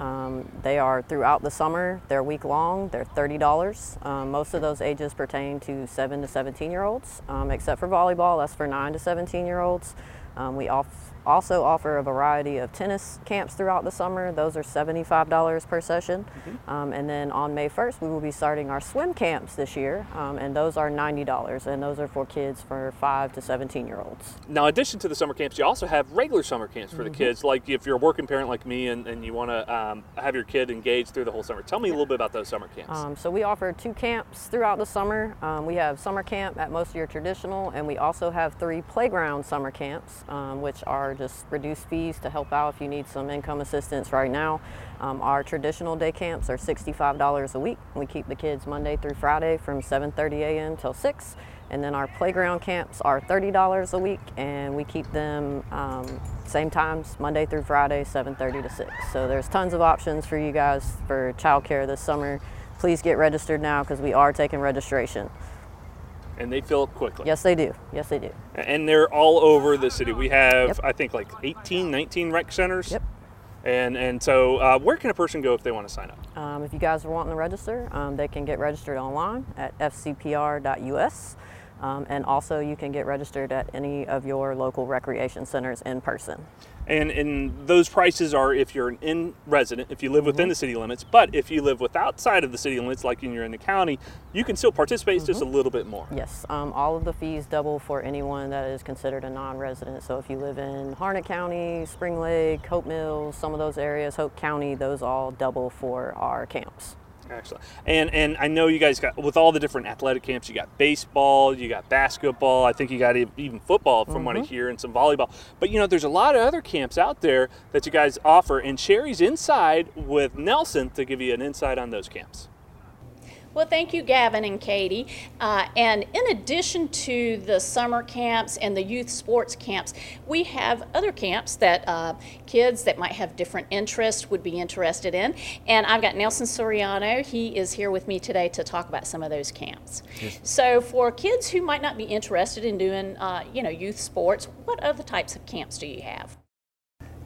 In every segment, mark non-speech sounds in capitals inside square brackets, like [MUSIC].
Um, they are throughout the summer. They're week long. They're thirty dollars. Um, most of those ages pertain to seven to seventeen year olds, um, except for volleyball. That's for nine to seventeen year olds. Um, we off- also offer a variety of tennis camps throughout the summer. Those are $75 per session. Um, and then on May 1st, we will be starting our swim camps this year, um, and those are $90, and those are for kids for 5 to 17 year olds. Now, in addition to the summer camps, you also have regular summer camps for the kids. Like if you're a working parent like me and, and you want to um, have your kid engaged through the whole summer, tell me a little bit about those summer camps. Um, so we offer two camps throughout the summer. Um, we have summer camp at most of your traditional, and we also have three playground summer camps, um, which are just reduced fees to help out if you need some income assistance right now. Um, our traditional day camps are $65 a week. We keep the kids Monday through Friday from 7:30 a.m. till 6. And then our playground camps are $30 a week, and we keep them um, same times, Monday through Friday, 7:30 to 6. So there's tons of options for you guys for childcare this summer. Please get registered now because we are taking registration. And they fill up quickly. Yes, they do. Yes, they do. And they're all over the city. We have, Yep. I think, like 18, 19 rec centers. Yep. And and so, uh, where can a person go if they want to sign up? Um, if you guys are wanting to register, um, they can get registered online at fcpr.us. Um, and also, you can get registered at any of your local recreation centers in person. And and those prices are if you're an in resident, if you live within Mm-hmm. the city limits. But if you live with outside of the city limits, like you're in the county, you can still participate. It's just a Mm-hmm. little bit more. Yes, um, all of the fees double for anyone that is considered a non-resident. So if you live in Harnett County, Spring Lake, Hope Mills, some of those areas, Hoke County, those all double for our camps. Excellent. And and I know you guys got with all the different athletic camps. You got baseball, you got basketball. I think you got even football from what I mm-hmm. hear, and some volleyball. But you know, there's a lot of other camps out there that you guys offer. And Sherry's inside with Nelson to give you an insight on those camps. Well, thank you, Gavin and Katie. Uh, and in addition to the summer camps and the youth sports camps, we have other camps that uh, kids that might have different interests would be interested in. And I've got Nelson Soriano. He is here with me today to talk about some of those camps. So, for kids who might not be interested in doing, uh, you know, youth sports, what other types of camps do you have?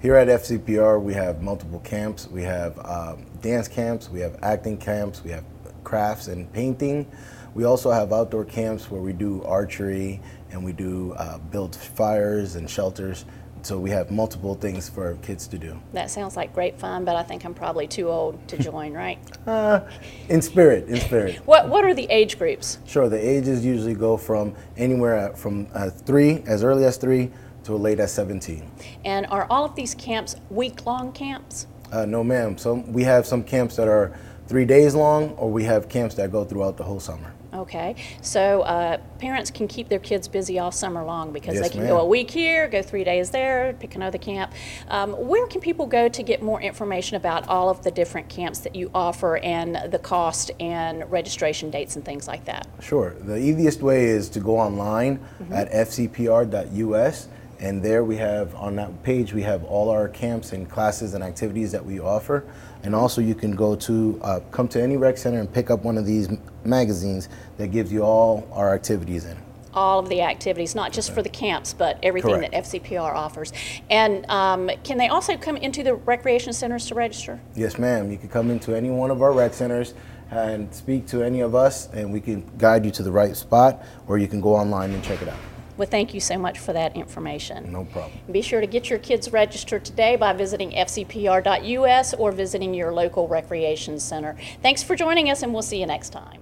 Here at FCPR, we have multiple camps. We have um, dance camps, we have acting camps, we have crafts and painting. We also have outdoor camps where we do archery and we do uh, build fires and shelters. So we have multiple things for kids to do. That sounds like great fun, but I think I'm probably too old to join, right? [LAUGHS] In spirit, in spirit. What, what are the age groups? Sure, the ages usually go from anywhere at, from uh, three, as early as three, to late as 17. And are all of these camps week long camps? Uh, no, ma'am. Some we have some camps that are three days long, or we have camps that go throughout the whole summer. Okay, so uh, parents can keep their kids busy all summer long because Yes, they can go a week here, go three days there, pick another camp. Um, where can people go to get more information about all of the different camps that you offer and the cost and registration dates and things like that? Sure. The easiest way is to go online at fcpr.us, and there we have on that page we have all our camps and classes and activities that we offer. And also, you can go to uh, come to any rec center and pick up one of these magazines that gives you all our activities in. All of the activities, not just for the camps, but everything Correct. that FCPR offers. And um, can they also come into the recreation centers to register? Yes, ma'am. You can come into any one of our rec centers and speak to any of us, and we can guide you to the right spot, or you can go online and check it out. Well, thank you so much for that information. No problem. Be sure to get your kids registered today by visiting fcpr.us or visiting your local recreation center. Thanks for joining us, and we'll see you next time.